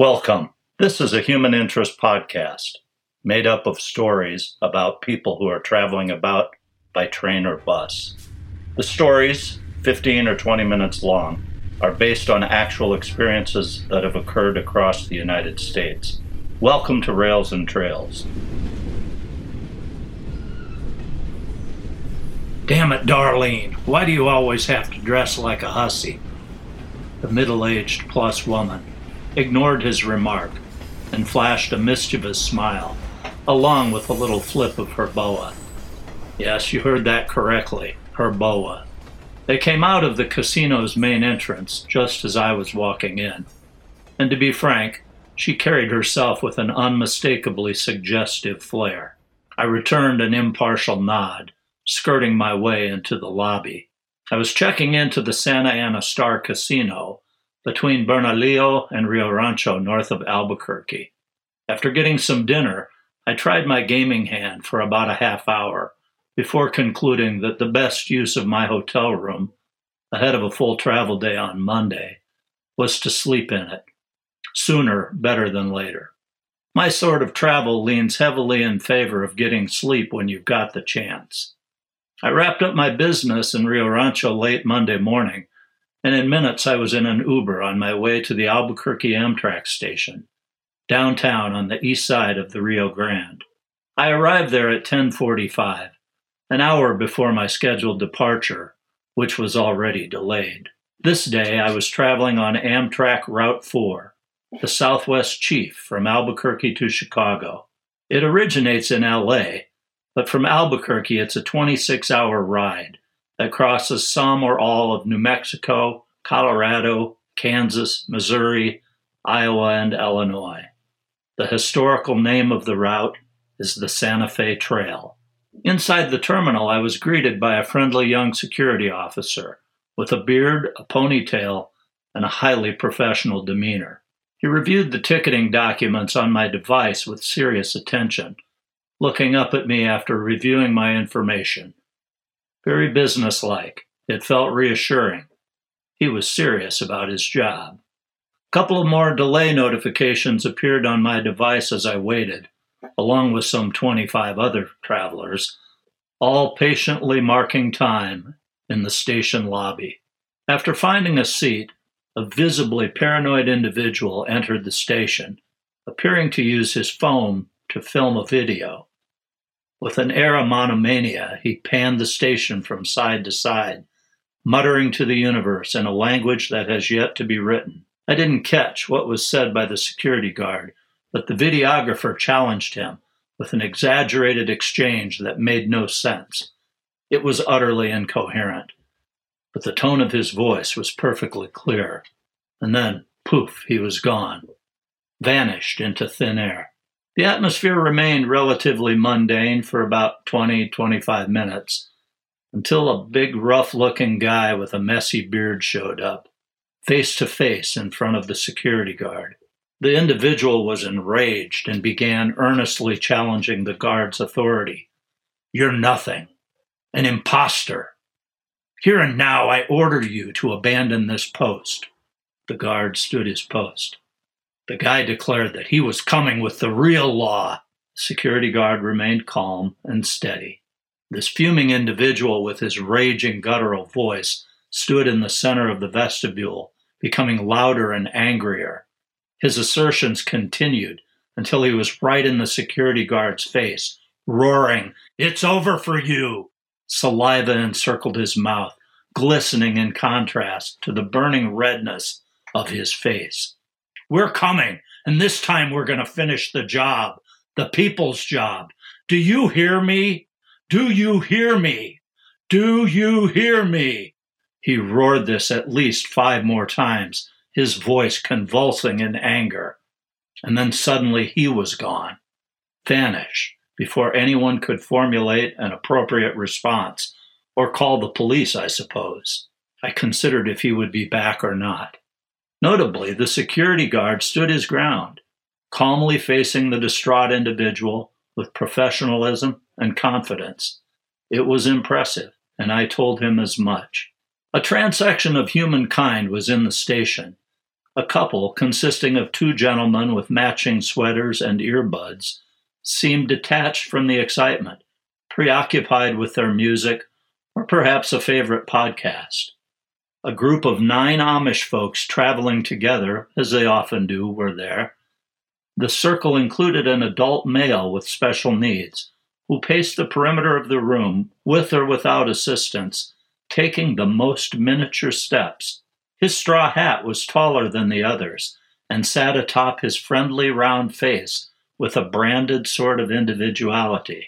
Welcome. This is a human interest podcast made up of stories about people who are traveling about by train or bus. The stories, 15 or 20 minutes long, are based on actual experiences that have occurred across the United States. Welcome to Rails and Trails. Damn it, Darlene, why do you always have to dress like a hussy? The middle aged plus woman ignored his remark and flashed a mischievous smile, along with a little flip of her boa. Yes, you heard that correctly, her boa. They came out of the casino's main entrance just as I was walking in. And to be frank, she carried herself with an unmistakably suggestive flair. I returned an impartial nod, skirting my way into the lobby. I was checking into the Santa Ana Star Casino between Bernalillo and Rio Rancho north of Albuquerque. After getting some dinner, I tried my gaming hand for about a half hour before concluding that the best use of my hotel room, ahead of a full travel day on Monday, was to sleep in it. Sooner better than later. My sort of travel leans heavily in favor of getting sleep when you've got the chance. I wrapped up my business in Rio Rancho late Monday morning and in minutes I was in an Uber on my way to the Albuquerque Amtrak station, downtown on the east side of the Rio Grande. I arrived there at 10:45, an hour before my scheduled departure, which was already delayed. This day I was traveling on Amtrak Route 4, the Southwest Chief from Albuquerque to Chicago. It originates in LA, but from Albuquerque it's a 26-hour ride that crosses some or all of New Mexico, Colorado, Kansas, Missouri, Iowa, and Illinois. The historical name of the route is the Santa Fe Trail. Inside the terminal, I was greeted by a friendly young security officer with a beard, a ponytail, and a highly professional demeanor. He reviewed the ticketing documents on my device with serious attention, looking up at me after reviewing my information very businesslike. It felt reassuring. He was serious about his job. A couple of more delay notifications appeared on my device as I waited, along with some 25 other travelers, all patiently marking time in the station lobby. After finding a seat, a visibly paranoid individual entered the station, appearing to use his phone to film a video. With an air of monomania, he panned the station from side to side, muttering to the universe in a language that has yet to be written. I didn't catch what was said by the security guard, but the videographer challenged him with an exaggerated exchange that made no sense. It was utterly incoherent, but the tone of his voice was perfectly clear. And then, poof, he was gone, vanished into thin air. The atmosphere remained relatively mundane for about 20, 25 minutes until a big, rough looking guy with a messy beard showed up, face to face in front of the security guard. The individual was enraged and began earnestly challenging the guard's authority. You're nothing, an impostor. Here and now I order you to abandon this post. The guard stood his post. The guy declared that he was coming with the real law. The security guard remained calm and steady. This fuming individual with his raging guttural voice stood in the center of the vestibule, becoming louder and angrier. His assertions continued until he was right in the security guard's face, roaring, It's over for you! Saliva encircled his mouth, glistening in contrast to the burning redness of his face. We're coming, and this time we're going to finish the job, the people's job. Do you hear me? Do you hear me? Do you hear me? He roared this at least five more times, his voice convulsing in anger. And then suddenly he was gone, vanished, before anyone could formulate an appropriate response, or call the police, I suppose. I considered if he would be back or not. Notably, the security guard stood his ground, calmly facing the distraught individual with professionalism and confidence. It was impressive, and I told him as much. A transection of humankind was in the station. A couple, consisting of two gentlemen with matching sweaters and earbuds, seemed detached from the excitement, preoccupied with their music or perhaps a favorite podcast. A group of nine Amish folks traveling together, as they often do, were there. The circle included an adult male with special needs who paced the perimeter of the room with or without assistance, taking the most miniature steps. His straw hat was taller than the others and sat atop his friendly round face with a branded sort of individuality.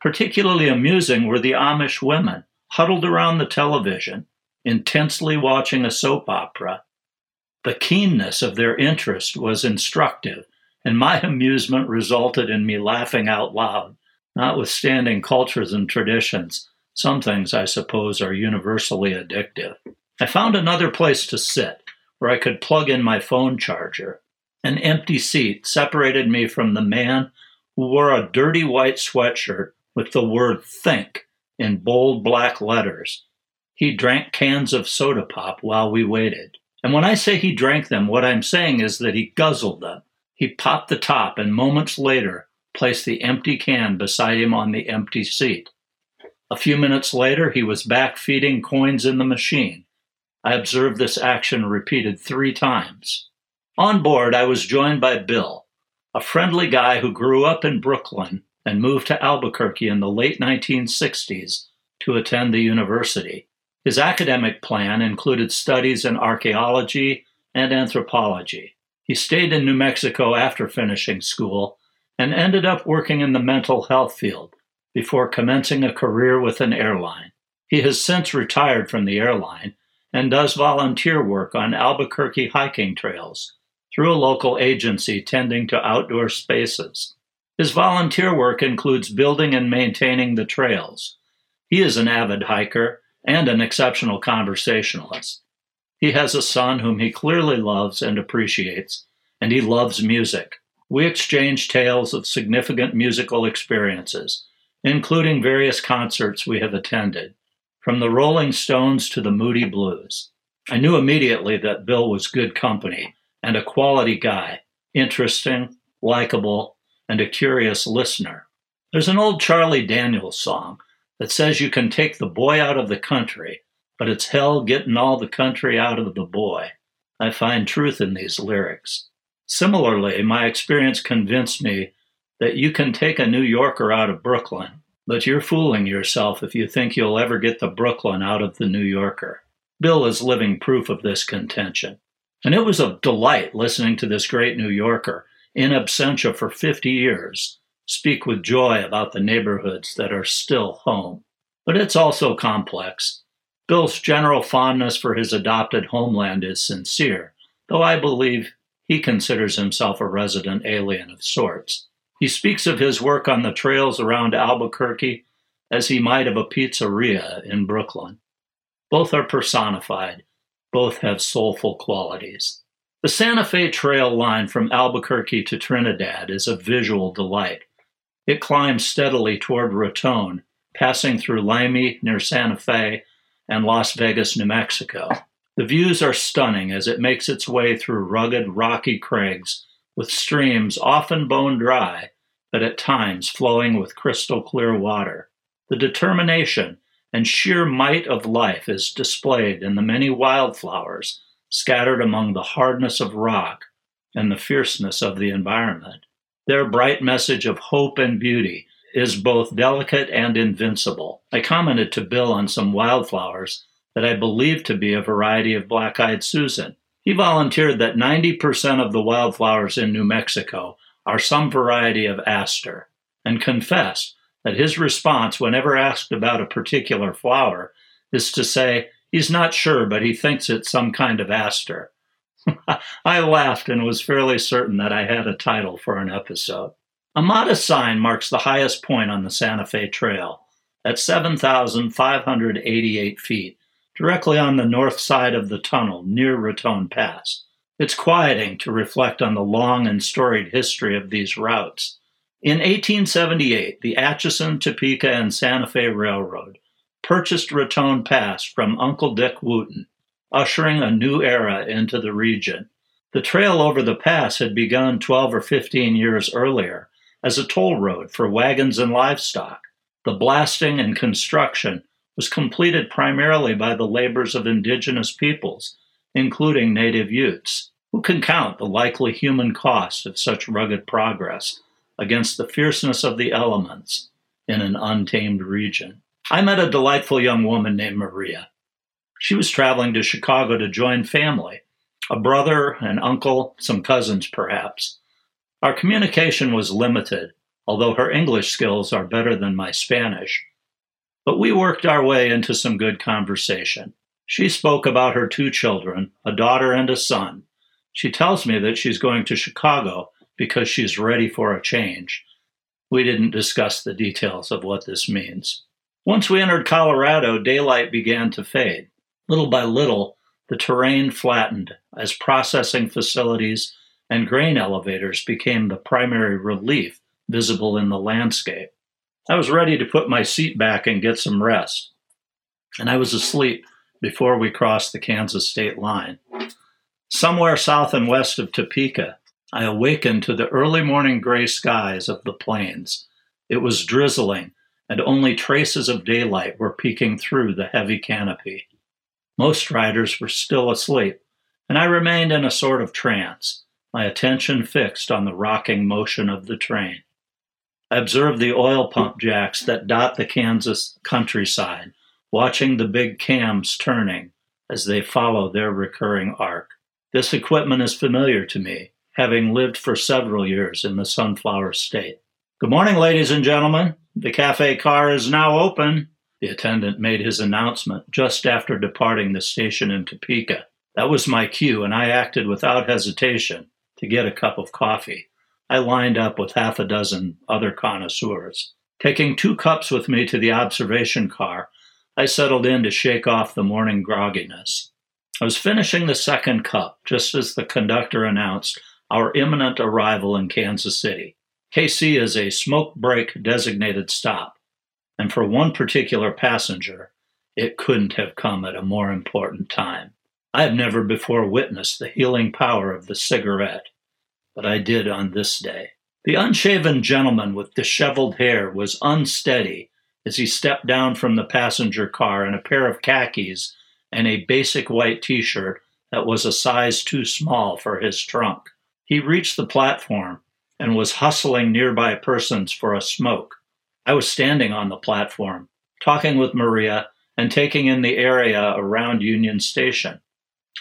Particularly amusing were the Amish women, huddled around the television, intensely watching a soap opera. The keenness of their interest was instructive, and my amusement resulted in me laughing out loud, notwithstanding cultures and traditions. Some things, I suppose, are universally addictive. I found another place to sit where I could plug in my phone charger. An empty seat separated me from the man who wore a dirty white sweatshirt with the word think in bold black letters. He drank cans of soda pop while we waited. And when I say he drank them, what I'm saying is that he guzzled them. He popped the top and moments later placed the empty can beside him on the empty seat. A few minutes later, he was back feeding coins in the machine. I observed this action repeated three times. On board, I was joined by Bill, a friendly guy who grew up in Brooklyn and moved to Albuquerque in the late 1960s to attend the university. His academic plan included studies in archaeology and anthropology. He stayed in New Mexico after finishing school and ended up working in the mental health field before commencing a career with an airline. He has since retired from the airline and does volunteer work on Albuquerque hiking trails through a local agency tending to outdoor spaces. His volunteer work includes building and maintaining the trails. He is an avid hiker and an exceptional conversationalist. He has a son whom he clearly loves and appreciates, and he loves music. We exchange tales of significant musical experiences, including various concerts we have attended, from the Rolling Stones to the Moody Blues. I knew immediately that Bill was good company and a quality guy, interesting, likable, and a curious listener. There's an old Charlie Daniels song that says you can take the boy out of the country, but it's hell getting all the country out of the boy. I find truth in these lyrics. Similarly, my experience convinced me that you can take a New Yorker out of Brooklyn, but you're fooling yourself if you think you'll ever get the Brooklyn out of the New Yorker. Bill is living proof of this contention. And it was a delight listening to this great New Yorker in absentia for 50 years speak with joy about the neighborhoods that are still home. But it's also complex. Bill's general fondness for his adopted homeland is sincere, though I believe he considers himself a resident alien of sorts. He speaks of his work on the trails around Albuquerque as he might of a pizzeria in Brooklyn. Both are personified, both have soulful qualities. The Santa Fe Trail line from Albuquerque to Trinidad is a visual delight. It climbs steadily toward Raton, passing through Lamy near Santa Fe and Las Vegas, New Mexico. The views are stunning as it makes its way through rugged, rocky crags with streams often bone dry, but at times flowing with crystal clear water. The determination and sheer might of life is displayed in the many wildflowers scattered among the hardness of rock and the fierceness of the environment. Their bright message of hope and beauty is both delicate and invincible. I commented to Bill on some wildflowers that I believed to be a variety of black eyed Susan. He volunteered that 90% of the wildflowers in New Mexico are some variety of aster, and confessed that his response, whenever asked about a particular flower, is to say he's not sure, but he thinks it's some kind of aster. I laughed and was fairly certain that I had a title for an episode. A modest sign marks the highest point on the Santa Fe Trail at 7,588 feet, directly on the north side of the tunnel near Raton Pass. It's quieting to reflect on the long and storied history of these routes. In 1878, the Atchison, Topeka, and Santa Fe Railroad purchased Raton Pass from Uncle Dick Wootton ushering a new era into the region. The trail over the pass had begun 12 or 15 years earlier as a toll road for wagons and livestock. The blasting and construction was completed primarily by the labors of indigenous peoples, including native Utes. Who can count the likely human cost of such rugged progress against the fierceness of the elements in an untamed region? I met a delightful young woman named Maria. She was traveling to Chicago to join family a brother, an uncle, some cousins perhaps. Our communication was limited, although her English skills are better than my Spanish. But we worked our way into some good conversation. She spoke about her two children, a daughter and a son. She tells me that she's going to Chicago because she's ready for a change. We didn't discuss the details of what this means. Once we entered Colorado, daylight began to fade. Little by little, the terrain flattened as processing facilities and grain elevators became the primary relief visible in the landscape. I was ready to put my seat back and get some rest, and I was asleep before we crossed the Kansas state line. Somewhere south and west of Topeka, I awakened to the early morning gray skies of the plains. It was drizzling, and only traces of daylight were peeking through the heavy canopy. Most riders were still asleep, and I remained in a sort of trance, my attention fixed on the rocking motion of the train. I observed the oil pump jacks that dot the Kansas countryside, watching the big cams turning as they follow their recurring arc. This equipment is familiar to me, having lived for several years in the Sunflower State. Good morning, ladies and gentlemen. The cafe car is now open. The attendant made his announcement just after departing the station in Topeka. That was my cue, and I acted without hesitation to get a cup of coffee. I lined up with half a dozen other connoisseurs. Taking two cups with me to the observation car, I settled in to shake off the morning grogginess. I was finishing the second cup just as the conductor announced our imminent arrival in Kansas City. KC is a smoke break designated stop, and for one particular passenger, it couldn't have come at a more important time. I have never before witnessed the healing power of the cigarette, but I did on this day. The unshaven gentleman with disheveled hair was unsteady as he stepped down from the passenger car in a pair of khakis and a basic white t shirt that was a size too small for his trunk. He reached the platform and was hustling nearby persons for a smoke. I was standing on the platform, talking with Maria and taking in the area around Union Station.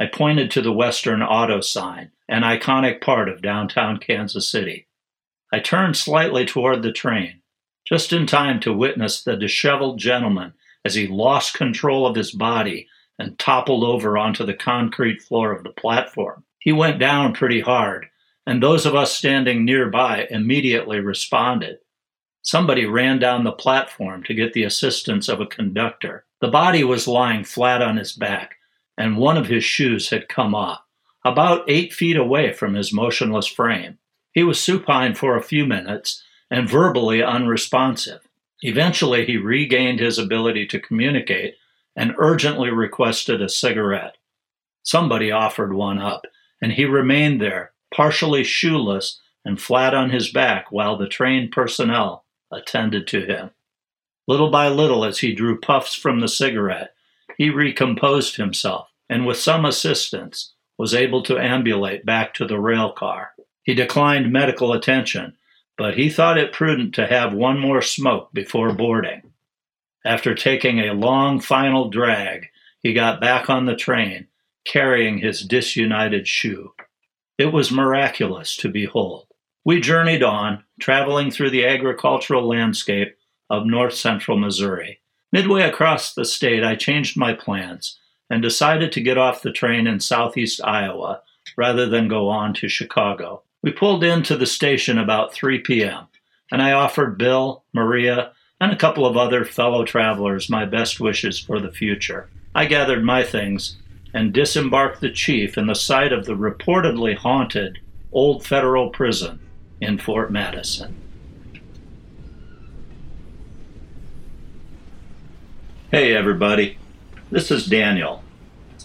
I pointed to the Western Auto sign, an iconic part of downtown Kansas City. I turned slightly toward the train, just in time to witness the disheveled gentleman as he lost control of his body and toppled over onto the concrete floor of the platform. He went down pretty hard, and those of us standing nearby immediately responded. Somebody ran down the platform to get the assistance of a conductor. The body was lying flat on his back, and one of his shoes had come off, about eight feet away from his motionless frame. He was supine for a few minutes and verbally unresponsive. Eventually, he regained his ability to communicate and urgently requested a cigarette. Somebody offered one up, and he remained there, partially shoeless and flat on his back, while the train personnel attended to him. Little by little, as he drew puffs from the cigarette, he recomposed himself and, with some assistance, was able to ambulate back to the rail car. He declined medical attention, but he thought it prudent to have one more smoke before boarding. After taking a long final drag, he got back on the train, carrying his disunited shoe. It was miraculous to behold. We journeyed on, traveling through the agricultural landscape of north central Missouri. Midway across the state, I changed my plans and decided to get off the train in southeast Iowa rather than go on to Chicago. We pulled into the station about 3 p.m., and I offered Bill, Maria, and a couple of other fellow travelers my best wishes for the future. I gathered my things and disembarked the chief in the sight of the reportedly haunted old federal prison in Fort Madison. Hey, everybody. This is Daniel.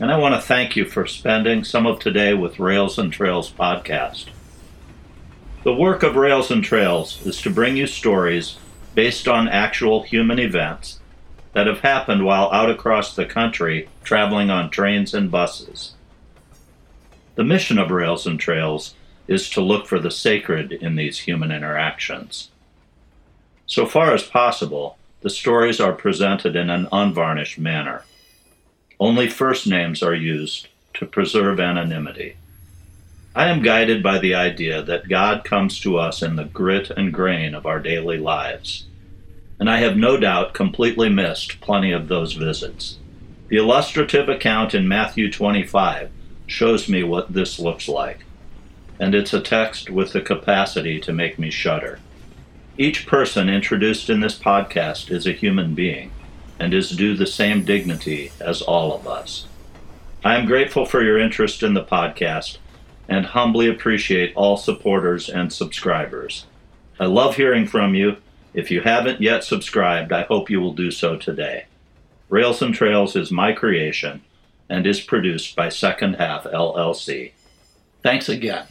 And I want to thank you for spending some of today with Rails and Trails podcast. The work of Rails and Trails is to bring you stories based on actual human events that have happened while out across the country traveling on trains and buses. The mission of Rails and Trails is to look for the sacred in these human interactions. So far as possible, the stories are presented in an unvarnished manner. Only first names are used to preserve anonymity. I am guided by the idea that God comes to us in the grit and grain of our daily lives, and I have no doubt completely missed plenty of those visits. The illustrative account in Matthew 25 shows me what this looks like, and it's a text with the capacity to make me shudder. Each person introduced in this podcast is a human being and is due the same dignity as all of us. I am grateful for your interest in the podcast and humbly appreciate all supporters and subscribers. I love hearing from you. If you haven't yet subscribed, I hope you will do so today. Rails and Trails is my creation and is produced by Second Half LLC. Thanks again.